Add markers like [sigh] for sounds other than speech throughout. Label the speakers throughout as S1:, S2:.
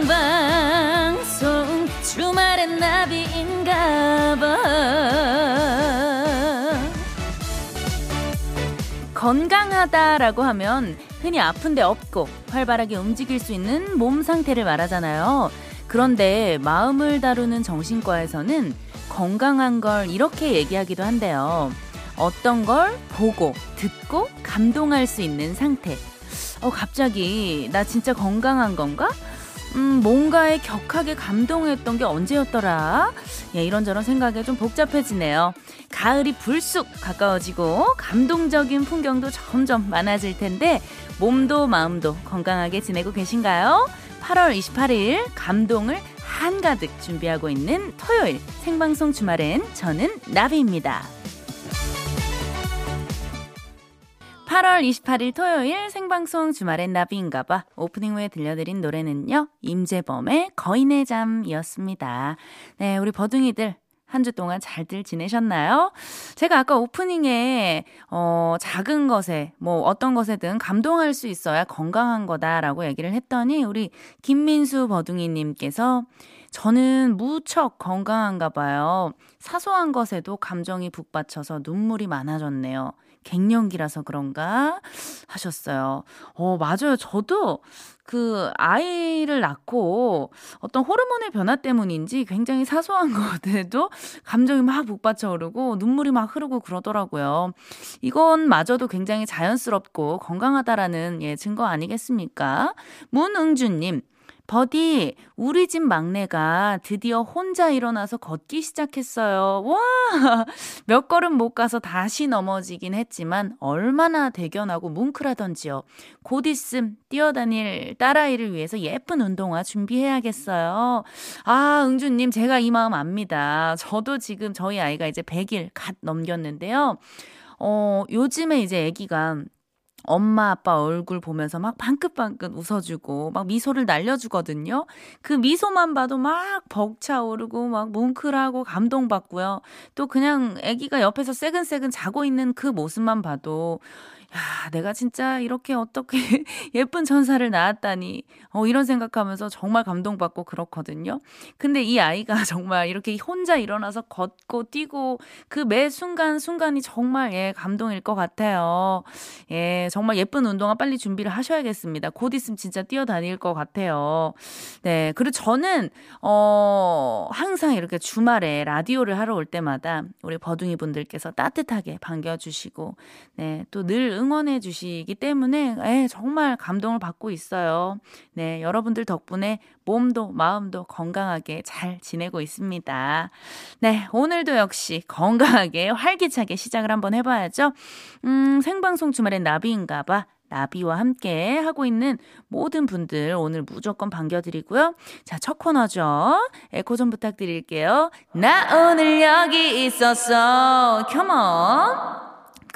S1: 생방송 주말엔 나비인가봐 건강하다라고 하면 흔히 아픈데 없고 활발하게 움직일 수 있는 몸 상태를 말하잖아요. 그런데 마음을 다루는 정신과에서는 건강한 걸 이렇게 얘기하기도 한대요. 어떤 걸 보고, 듣고, 감동할 수 있는 상태. 어, 갑자기, 나 진짜 건강한 건가? 음, 뭔가에 격하게 감동했던 게 언제였더라? 예, 이런저런 생각에 좀 복잡해지네요. 가을이 불쑥 가까워지고 감동적인 풍경도 점점 많아질 텐데 몸도 마음도 건강하게 지내고 계신가요? 8월 28일 감동을 한가득 준비하고 있는 토요일 생방송 주말엔 저는 나비입니다. 8월 28일 토요일 생방송 주말엔 나비인가봐 오프닝 후에 들려드린 노래는요 임재범의 거인의 잠이었습니다. 네 우리 버둥이들 한주 동안 잘들 지내셨나요? 제가 아까 오프닝에 어 작은 것에 뭐 어떤 것에든 감동할 수 있어야 건강한 거다라고 얘기를 했더니 우리 김민수 버둥이 님께서 저는 무척 건강한가 봐요. 사소한 것에도 감정이 북받쳐서 눈물이 많아졌네요. 갱년기라서 그런가 하셨어요. 어, 맞아요. 저도 그 아이를 낳고 어떤 호르몬의 변화 때문인지 굉장히 사소한 [laughs] 것에도 감정이 막 북받쳐 오르고 눈물이 막 흐르고 그러더라고요. 이건 마저도 굉장히 자연스럽고 건강하다라는 예, 증거 아니겠습니까? 문응주님, 버디, 우리 집 막내가 드디어 혼자 일어나서 걷기 시작했어요. 와! [laughs] 몇 걸음 못 가서 다시 넘어지긴 했지만 얼마나 대견하고 뭉클하던지요. 곧 있음 뛰어다닐 딸아이를 위해서 예쁜 운동화 준비해야겠어요. 아, 응주님, 제가 이 마음 압니다. 저도 지금 저희 아이가 이제 100일 갓 넘겼는데요. 어, 요즘에 이제 아기가 엄마 아빠 얼굴 보면서 막 방긋방긋 웃어주고 막 미소를 날려주거든요. 그 미소만 봐도 막 벅차오르고 막 뭉클하고 감동받고요. 또 그냥 아기가 옆에서 새근새근 자고 있는 그 모습만 봐도 야, 내가 진짜 이렇게 어떻게 [laughs] 예쁜 천사를 낳았다니. 어, 이런 생각하면서 정말 감동받고 그렇거든요. 근데 이 아이가 [laughs] 정말 이렇게 혼자 일어나서 걷고 뛰고 그 매 순간 순간이 정말 예, 감동일 것 같아요. 예, 정말 예쁜 운동화 빨리 준비를 하셔야겠습니다. 곧 있으면 진짜 뛰어다닐 것 같아요. 네. 그리고 저는, 어, 항상 이렇게 주말에 라디오를 하러 올 때마다 우리 버둥이 분들께서 따뜻하게 반겨주시고, 네. 또 늘 응원해 주시기 때문에 에, 예, 정말 감동을 받고 있어요. 네, 여러분들 덕분에 몸도 마음도 건강하게 잘 지내고 있습니다. 네, 오늘도 역시 건강하게 활기차게 시작을 한번 해봐야죠. 음, 생방송 주말엔 나비인가 봐. 나비와 함께 하고 있는 모든 분들 오늘 무조건 반겨드리고요. 자, 첫 코너죠. 에코 좀 부탁드릴게요. 나 오늘 여기 있었어. come on.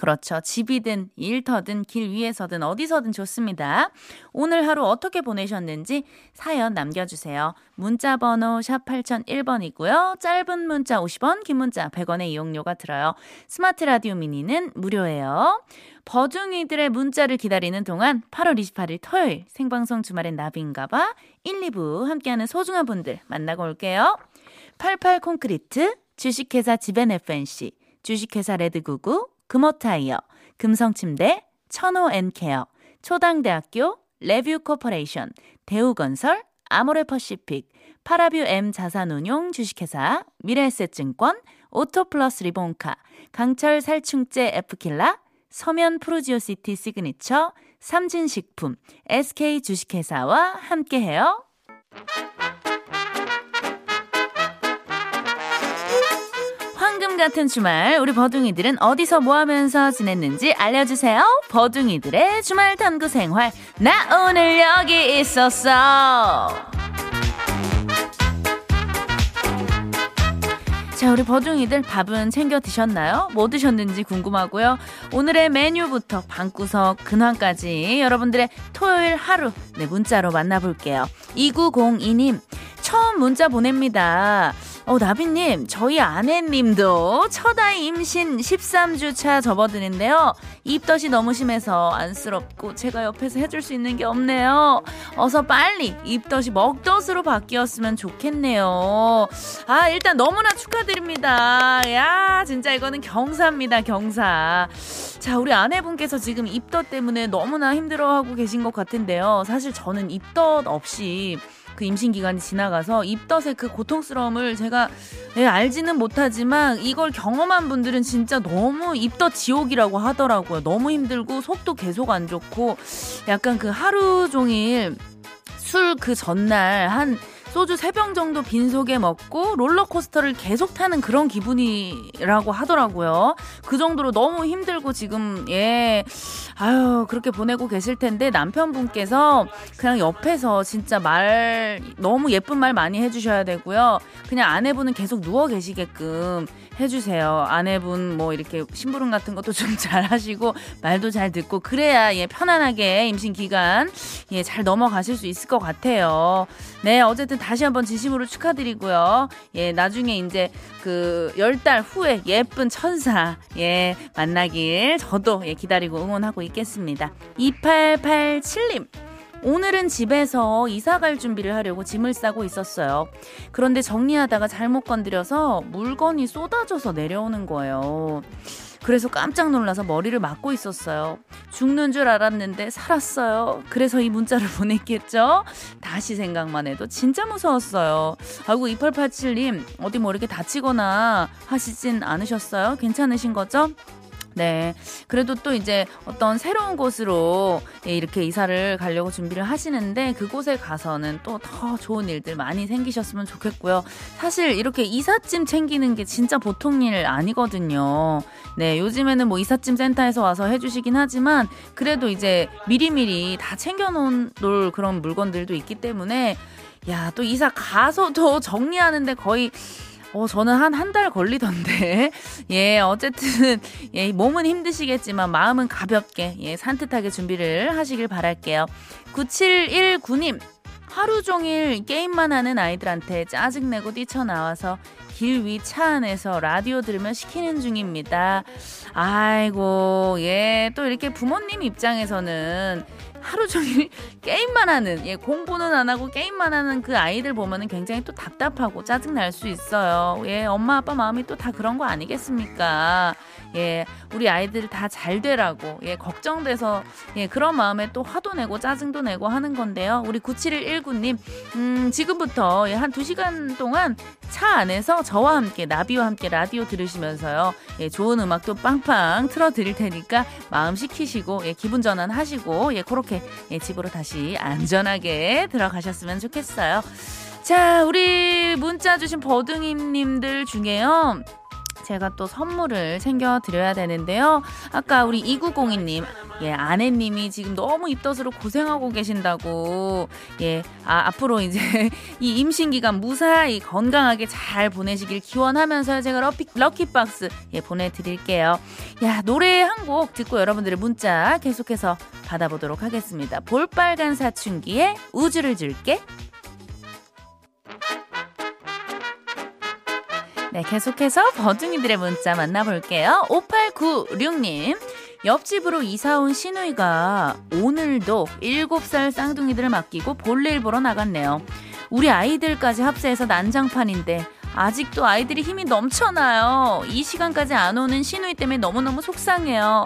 S1: 그렇죠. 집이든 일터든 길 위에서든 어디서든 좋습니다. 오늘 하루 어떻게 보내셨는지 사연 남겨주세요. 문자 번호 샵 8001번이고요. 짧은 문자 50원, 긴 문자 100원의 이용료가 들어요. 스마트 라디오 미니는 무료예요. 버둥이들의 문자를 기다리는 동안 8월 28일 토요일 생방송 주말엔 나비인가봐 1, 2부 함께하는 소중한 분들 만나고 올게요. 88 콘크리트, 주식회사 지벤 FNC, 주식회사 레드구구, 금호타이어, 금성침대, 천호엔케어, 초당대학교, 레뷰코퍼레이션, 대우건설, 아모레퍼시픽, 파라뷰 M 자산운용 주식회사, 미래에셋증권, 오토플러스 리본카, 강철 살충제 에프킬라, 서면 푸르지오시티 시그니처, 삼진식품, SK 주식회사와 함께해요. 같은 주말 우리 버둥이들은 어디서 뭐 하면서 지냈는지 알려주세요. 버둥이들의 주말 탐구 생활 나 오늘 여기 있었어. 자, 우리 버둥이들 밥은 챙겨 드셨나요? 뭐 드셨는지 궁금하고요. 오늘의 메뉴부터 방구석 근황까지 여러분들의 토요일 하루 네, 문자로 만나볼게요. 2902님, 처음 문자 보냅니다. 어, 나비님, 저희 아내님도 첫 아이 임신 13주 차 접어드는데요. 입덧이 너무 심해서 안쓰럽고 제가 옆에서 해줄 수 있는 게 없네요. 어서 빨리 입덧이 먹덧으로 바뀌었으면 좋겠네요. 아, 일단 너무나 축하드립니다. 야, 진짜 이거는 경사입니다, 경사. 자, 우리 아내분께서 지금 입덧 때문에 너무나 힘들어하고 계신 것 같은데요. 사실 저는 입덧 없이 그 임신 기간이 지나가서 입덧의 그 고통스러움을 제가 예, 알지는 못하지만 이걸 경험한 분들은 진짜 너무 입덧 지옥이라고 하더라고요. 너무 힘들고 속도 계속 안 좋고 약간 그 하루 종일 술 그 전날 한 소주 3병 정도 빈속에 먹고 롤러코스터를 계속 타는 그런 기분이라고 하더라고요. 그 정도로 너무 힘들고 지금, 예, 아유, 그렇게 보내고 계실 텐데 남편분께서 그냥 옆에서 진짜 말, 너무 예쁜 말 많이 해주셔야 되고요. 그냥 아내분은 계속 누워 계시게끔 해주세요. 아내분 뭐 이렇게 심부름 같은 것도 좀 [laughs] 잘 하시고 말도 잘 듣고 그래야 예 편안하게 임신 기간 예 잘 넘어가실 수 있을 것 같아요. 네 어쨌든 다시 한번 진심으로 축하드리고요. 예 나중에 이제 그 열 달 후에 예쁜 천사 예 만나길 저도 예 기다리고 응원하고 있겠습니다. 2887님 오늘은 집에서 이사 갈 준비를 하려고 짐을 싸고 있었어요. 그런데 정리하다가 잘못 건드려서 물건이 쏟아져서 내려오는 거예요. 그래서 깜짝 놀라서 머리를 맞고 있었어요. 죽는 줄 알았는데 살았어요. 그래서 이 문자를 [laughs] 보냈겠죠? 다시 생각만 해도 진짜 무서웠어요. 아이고, 2887님, 어디 뭐 이렇게 다치거나 하시진 않으셨어요? 괜찮으신 거죠? 네. 그래도 또 이제 어떤 새로운 곳으로 예, 이렇게 이사를 가려고 준비를 하시는데 그곳에 가서는 또 더 좋은 일들 많이 생기셨으면 좋겠고요. 사실 이렇게 이삿짐 챙기는 게 진짜 보통 일 아니거든요. 네. 요즘에는 뭐 이삿짐 센터에서 와서 해주시긴 하지만 그래도 이제 미리미리 다 챙겨놓은 그런 물건들도 있기 때문에 야, 또 이사 가서 도 [laughs] 정리하는데 거의 어, 저는 한 한 달 걸리던데. [laughs] 예, 어쨌든, 예, 몸은 힘드시겠지만 마음은 가볍게, 예, 산뜻하게 준비를 하시길 바랄게요. 9719님, 하루 종일 게임만 하는 아이들한테 짜증내고 뛰쳐나와서 길 위 차 안에서 라디오 들으며 시키는 중입니다. 아이고, 예, 또 이렇게 부모님 입장에서는 하루 종일 [laughs] 게임만 하는 예 공부는 안 하고 게임만 하는 그 아이들 보면은 굉장히 또 답답하고 짜증 날 수 있어요. 예 엄마 아빠 마음이 또 다 그런 거 아니겠습니까? 예 우리 아이들 다 잘 되라고 예 걱정돼서 예 그런 마음에 또 화도 내고 짜증도 내고 하는 건데요. 우리 9719님 음 지금부터 예, 한 2시간 동안 차 안에서 저와 함께 나비와 함께 라디오 들으시면서요. 예 좋은 음악도 빵빵 틀어 드릴 테니까 마음 식히시고 예 기분 전환 하시고 예 그렇게 예, 집으로 다시 안전하게 들어가셨으면 좋겠어요. 자, 우리 문자 주신 버둥이 님들 중에요. 제가 또 선물을 챙겨드려야 되는데요. 아까 우리 2902님, 예, 아내님이 지금 너무 입덧으로 고생하고 계신다고, 예, 아, 앞으로 이제 [laughs] 이 임신기간 무사히 건강하게 잘 보내시길 기원하면서 제가 럭키, 럭키박스, 예, 보내드릴게요. 야, 노래 한 곡 듣고 여러분들의 문자 계속해서 받아보도록 하겠습니다. 볼빨간 사춘기에 우주를 줄게. 네, 계속해서 버둥이들의 문자 만나볼게요. 5896님. 옆집으로 이사 온 시누이가 오늘도 7살 쌍둥이들을 맡기고 볼일 보러 나갔네요. 우리 아이들까지 합세해서 난장판인데 아직도 아이들이 힘이 넘쳐나요. 이 시간까지 안 오는 시누이 때문에 너무너무 속상해요.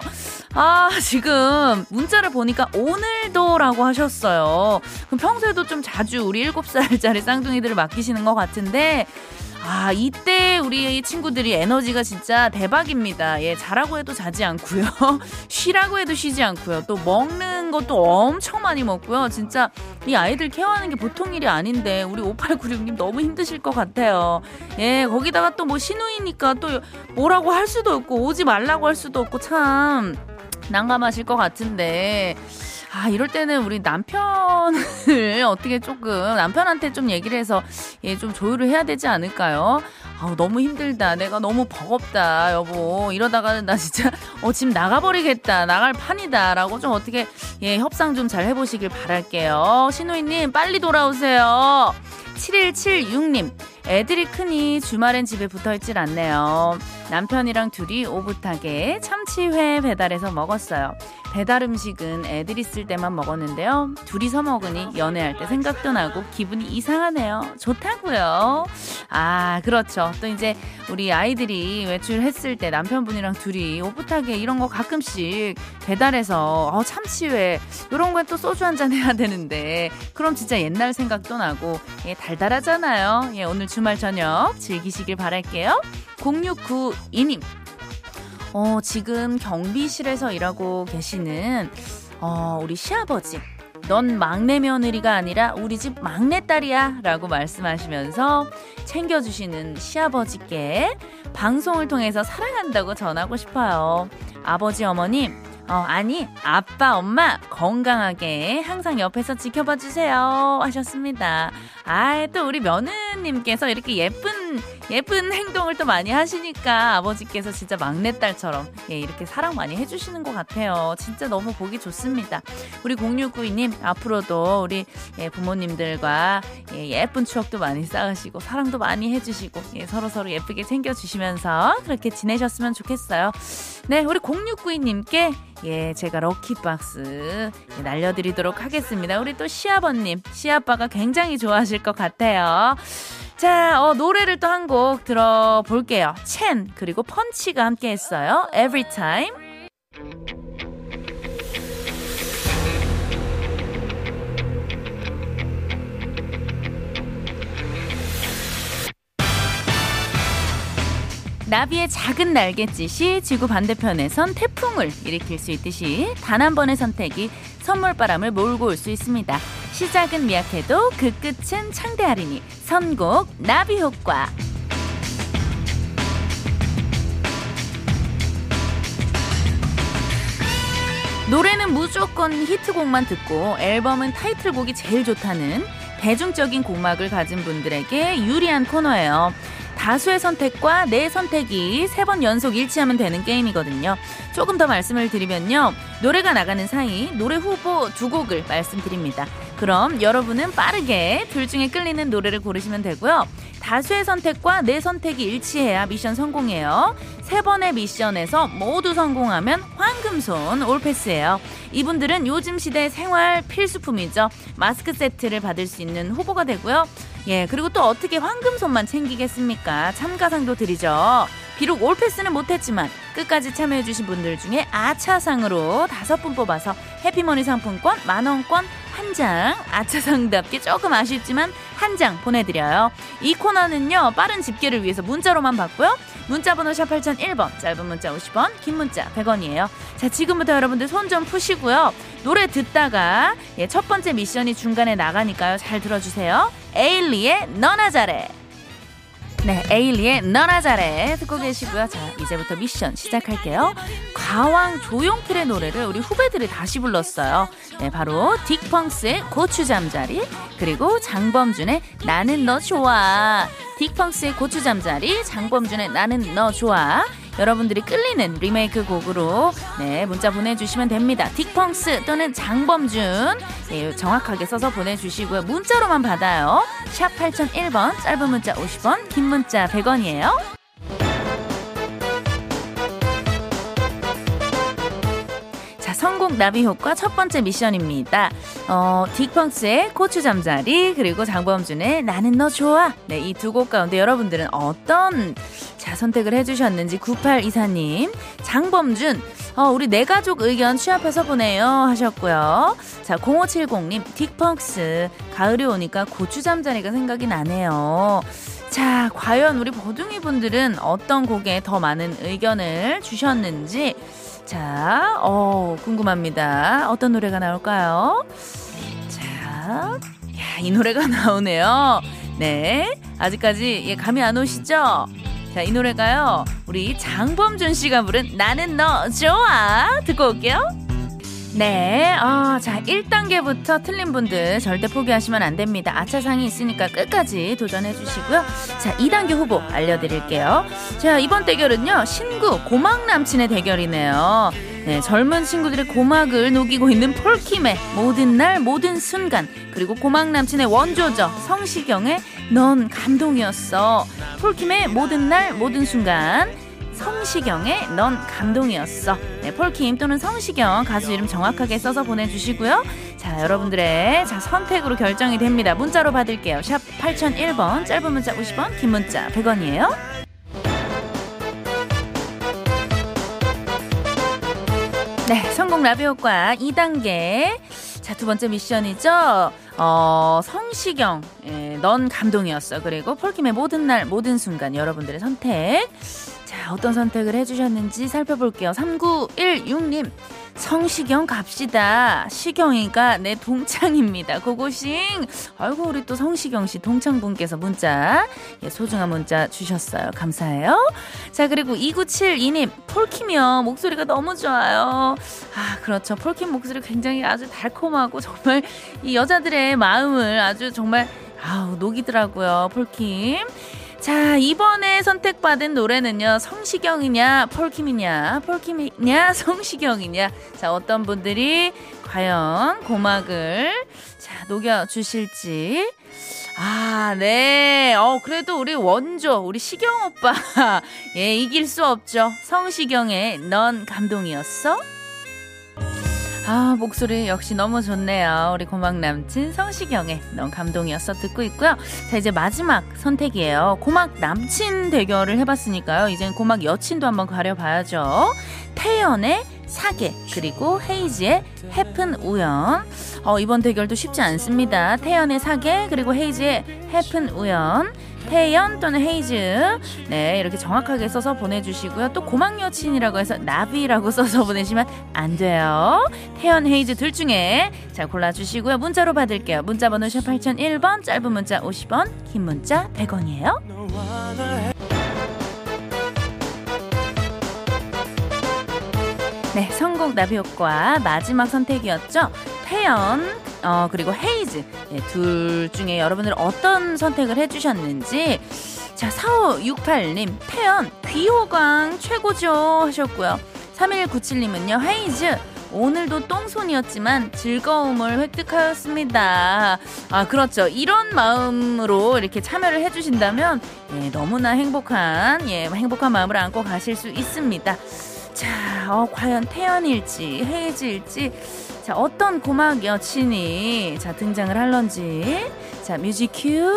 S1: 아, 지금 문자를 보니까 오늘도라고 하셨어요. 그럼 평소에도 좀 자주 우리 7살짜리 쌍둥이들을 맡기시는 것 같은데 아, 이때 우리 친구들이 에너지가 진짜 대박입니다. 예, 자라고 해도 자지 않고요. [laughs] 쉬라고 해도 쉬지 않고요. 또 먹는 것도 엄청 많이 먹고요. 진짜 이 아이들 케어하는 게 보통 일이 아닌데 우리 5896님 너무 힘드실 것 같아요. 예, 거기다가 또 뭐 신우이니까 또 뭐라고 할 수도 없고 오지 말라고 할 수도 없고 참 난감하실 것 같은데 아, 이럴 때는 우리 남편을 [laughs] 어떻게 조금, 남편한테 좀 얘기를 해서, 예, 좀 조율을 해야 되지 않을까요? 아우, 너무 힘들다. 내가 너무 버겁다, 여보. 이러다가는 나 진짜, 어, 집 나가버리겠다. 나갈 판이다. 라고 좀 어떻게, 예, 협상 좀 잘 해보시길 바랄게요. 신우이님, 빨리 돌아오세요. 7176님, 애들이 크니 주말엔 집에 붙어 있질 않네요. 남편이랑 둘이 오붓하게 참치회 배달해서 먹었어요. 배달 음식은 애들 있을 때만 먹었는데요. 둘이서 먹으니 연애할 때 생각도 나고 기분이 이상하네요. 좋다고요. 아, 그렇죠. 또 이제 우리 아이들이 외출했을 때 남편분이랑 둘이 오붓하게 이런 거 가끔씩 배달해서 어, 참치회 이런 거에 또 소주 한 잔 해야 되는데 그럼 진짜 옛날 생각도 나고 예, 달달하잖아요. 예, 오늘 주말 저녁 즐기시길 바랄게요. 0692님 어, 지금 경비실에서 일하고 계시는 어, 우리 시아버지. 넌 막내 며느리가 아니라 우리 집 막내딸이야 라고 말씀하시면서 챙겨주시는 시아버지께 방송을 통해서 사랑한다고 전하고 싶어요. 아버지, 어머님, 어, 아니, 아빠, 엄마, 건강하게 항상 옆에서 지켜봐 주세요. 하셨습니다. 아, 또 우리 며느님께서 이렇게 예쁜, 예쁜 행동을 또 많이 하시니까 아버지께서 진짜 막내딸처럼, 예, 이렇게 사랑 많이 해주시는 것 같아요. 진짜 너무 보기 좋습니다. 우리 0692님, 앞으로도 우리 예, 부모님들과 예, 예쁜 추억도 많이 쌓으시고, 사랑도 많이 해주시고, 예, 서로 서로 예쁘게 챙겨주시면서 그렇게 지내셨으면 좋겠어요. 네, 우리 0692님께 예, 제가 럭키박스 예, 날려드리도록 하겠습니다. 우리 또 시아버님, 시아빠가 굉장히 좋아하실 것 같아요. 자, 어, 노래를 또 한 곡 들어볼게요. 첸, 그리고 펀치가 함께 했어요. Every time. 나비의 작은 날갯짓이 지구 반대편에선 태풍을 일으킬 수 있듯이 단 한 번의 선택이 선물바람을 몰고 올 수 있습니다. 시작은 미약해도 그 끝은 창대하리니 선곡 나비 효과. 노래는 무조건 히트곡만 듣고 앨범은 타이틀곡이 제일 좋다는 대중적인 곡막을 가진 분들에게 유리한 코너예요. 다수의 선택과 내 선택이 세 번 연속 일치하면 되는 게임이거든요. 조금 더 말씀을 드리면요. 노래가 나가는 사이 노래 후보 두 곡을 말씀드립니다. 그럼 여러분은 빠르게 둘 중에 끌리는 노래를 고르시면 되고요. 다수의 선택과 내 선택이 일치해야 미션 성공이에요. 세 번의 미션에서 모두 성공하면 황금손 올패스예요. 이분들은 요즘 시대 생활 필수품이죠. 마스크 세트를 받을 수 있는 후보가 되고요. 예, 그리고 또 어떻게 황금손만 챙기겠습니까? 참가상도 드리죠. 비록 올패스는 못했지만 끝까지 참여해주신 분들 중에 아차상으로 다섯 분 뽑아서 해피머니 상품권 만원권 한 장, 아차상답게 조금 아쉽지만 한 장 보내드려요. 이 코너는요, 빠른 집계를 위해서 문자로만 받고요. 문자번호 샵 8001번, 짧은 문자 50원, 긴 문자 100원이에요. 자, 지금부터 여러분들 손 좀 푸시고요. 노래 듣다가 예, 첫 번째 미션이 중간에 나가니까요. 잘 들어주세요. 에일리의 너나 잘해. 네, 에일리의 너나 잘해 듣고 계시고요. 자, 이제부터 미션 시작할게요. 가왕 조용필의 노래를 우리 후배들이 다시 불렀어요. 네, 바로 딕펑스의 고추잠자리 그리고 장범준의 나는 너 좋아. 딕펑스의 고추잠자리, 장범준의 나는 너 좋아. 여러분들이 끌리는 리메이크 곡으로 네 문자 보내주시면 됩니다. 딕펑스 또는 장범준 네, 정확하게 써서 보내주시고요. 문자로만 받아요. 샵 8001번 짧은 문자 50원 긴 문자 100원이에요. 성공 나비 효과 첫 번째 미션입니다. 어, 딕펑스의 고추 잠자리 그리고 장범준의 나는 너 좋아. 네, 이 두 곡 가운데 여러분들은 어떤 자, 선택을 해주셨는지 9824님, 장범준, 어, 우리 내네 가족 의견 취합해서 보내요 하셨고요. 자, 0570님, 딕펑스, 가을이 오니까 고추 잠자리가 생각이 나네요. 자, 과연 우리 버둥이 분들은 어떤 곡에 더 많은 의견을 주셨는지, 자, 어, 궁금합니다. 어떤 노래가 나올까요? 자, 야, 이 노래가 [laughs] 나오네요. 네. 아직까지 예, 감이 안 오시죠? 자, 이 노래가요. 우리 장범준 씨가 부른 나는 너 좋아. 듣고 올게요. 네, 아, 자, 1단계부터 틀린 분들 절대 포기하시면 안 됩니다. 아차상이 있으니까 끝까지 도전해 주시고요. 자, 2단계 후보 알려드릴게요. 자, 이번 대결은요, 신구, 고막 남친의 대결이네요. 네, 젊은 친구들의 고막을 녹이고 있는 폴킴의 모든 날, 모든 순간, 그리고 고막 남친의 원조죠. 성시경의 넌 감동이었어. 폴킴의 모든 날, 모든 순간, 성시경의 넌 감동이었어. 네, 폴킴 또는 성시경 가수 이름 정확하게 써서 보내주시고요. 자, 여러분들의 자 선택으로 결정이 됩니다. 문자로 받을게요. 샵 8001번, 짧은 문자 50원, 긴 문자 100원이에요. 네, 성공 라비효과 2단계. 자, 두 번째 미션이죠. 어, 성시경, 예, 넌 감동이었어. 그리고 폴킴의 모든 날, 모든 순간, 여러분들의 선택. 자, 어떤 선택을 해주셨는지 살펴볼게요. 3916님. 성시경 갑시다. 시경이가 내 동창입니다. 고고싱. 아이고, 우리 또 성시경 씨 동창분께서 문자, 예, 소중한 문자 주셨어요. 감사해요. 자, 그리고 2972님, 폴킴이요. 목소리가 너무 좋아요. 아, 그렇죠. 폴킴 목소리 굉장히 아주 달콤하고 정말 이 여자들의 마음을 아주 정말 아우, 녹이더라고요. 폴킴. 자, 이번에 선택받은 노래는요, 성시경이냐, 폴킴이냐, 폴킴이냐, [laughs] 성시경이냐. 자, 어떤 분들이 과연 고막을, 자, 녹여주실지. 아, 네. 어, 그래도 우리 원조, 우리 시경 오빠. [laughs] 예, 이길 수 없죠. 성시경의 넌 감동이었어? 아, 목소리 역시 너무 좋네요. 우리 고막 남친 성시경의 넌 감동이었어 듣고 있고요. 자, 이제 마지막 선택이에요. 고막 남친 대결을 해봤으니까요. 이젠 고막 여친도 한번 가려봐야죠. 태연의 사계 그리고 헤이즈의 해픈 우연 어, 이번 대결도 쉽지 않습니다 태연의 사계 그리고 헤이즈의 해픈 우연 태연 또는 헤이즈. 네 이렇게 정확하게 써서 보내주시고요. 또 고막 여친이라고 해서 나비라고 [laughs] 써서 보내시면 안 돼요. 태연 헤이즈 둘 중에 자 골라주시고요. 문자로 받을게요. 문자 번호 샵 8001번 짧은 문자 50원 긴 문자 100원이에요. 네, 성공 나비효과 마지막 선택이었죠. 태연, 어, 그리고 헤이즈. 네, 둘 중에 여러분들 어떤 선택을 해주셨는지. 자, 4568님, 태연, 귀호강 최고죠. 하셨고요. 3197님은요, 헤이즈. 오늘도 똥손이었지만 즐거움을 획득하였습니다. 아, 그렇죠. 이런 마음으로 이렇게 참여를 해주신다면, 예, 너무나 행복한, 예, 행복한 마음을 안고 가실 수 있습니다. 자, 어, 과연 태연일지, 헤이즈일지, 자, 어떤 고막 여친이, 자, 등장을 할런지. 자, 뮤직 큐.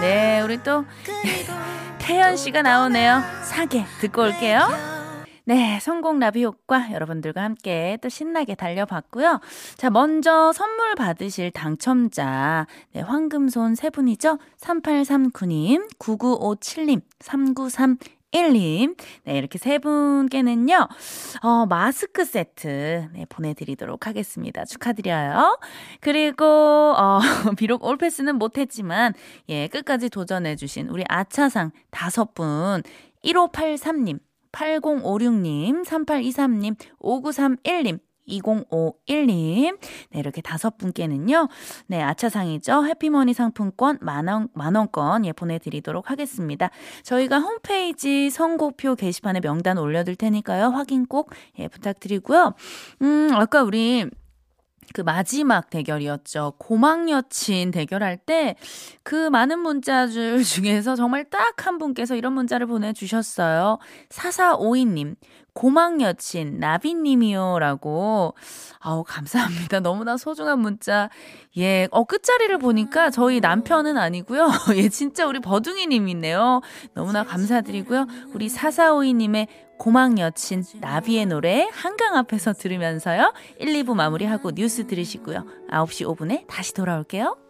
S1: 네, 우리 또, [laughs] 태연 씨가 나오네요. 사계, 듣고 올게요. 네, 성공 나비 효과 여러분들과 함께 또 신나게 달려봤고요. 자, 먼저 선물 받으실 당첨자, 네, 황금손 세 분이죠. 3839님, 9957님, 393 1님. 네, 이렇게 세 분께는요, 어, 마스크 세트, 네, 보내드리도록 하겠습니다. 축하드려요. 그리고, 어, [laughs] 비록 올패스는 못했지만, 예, 끝까지 도전해주신 우리 아차상 다섯 분, 1583님, 8056님, 3823님, 5931님, 2051님. 네, 이렇게 다섯 분께는요. 네, 아차상이죠. 해피머니 상품권 만원, 만원권 예, 보내드리도록 하겠습니다. 저희가 홈페이지 선곡표 게시판에 명단 올려둘 테니까요. 확인 꼭 예, 부탁드리고요. 음, 아까 우리 그 마지막 대결이었죠. 고막 여친 대결할 때 그 많은 문자들 [laughs] 중에서 정말 딱 한 분께서 이런 문자를 보내주셨어요. 4452님, 고막 여친, 나비님이요. 라고. 아우, 감사합니다. [laughs] 너무나 소중한 문자. 예, 어, 끝자리를 보니까 저희 남편은 아니고요. [laughs] 예, 진짜 우리 버둥이님이네요. 너무나 감사드리고요. 우리 4452님의 고막 여친 나비의 노래 한강 앞에서 들으면서요. 1, 2부 마무리하고 뉴스 들으시고요. 9시 5분에 다시 돌아올게요.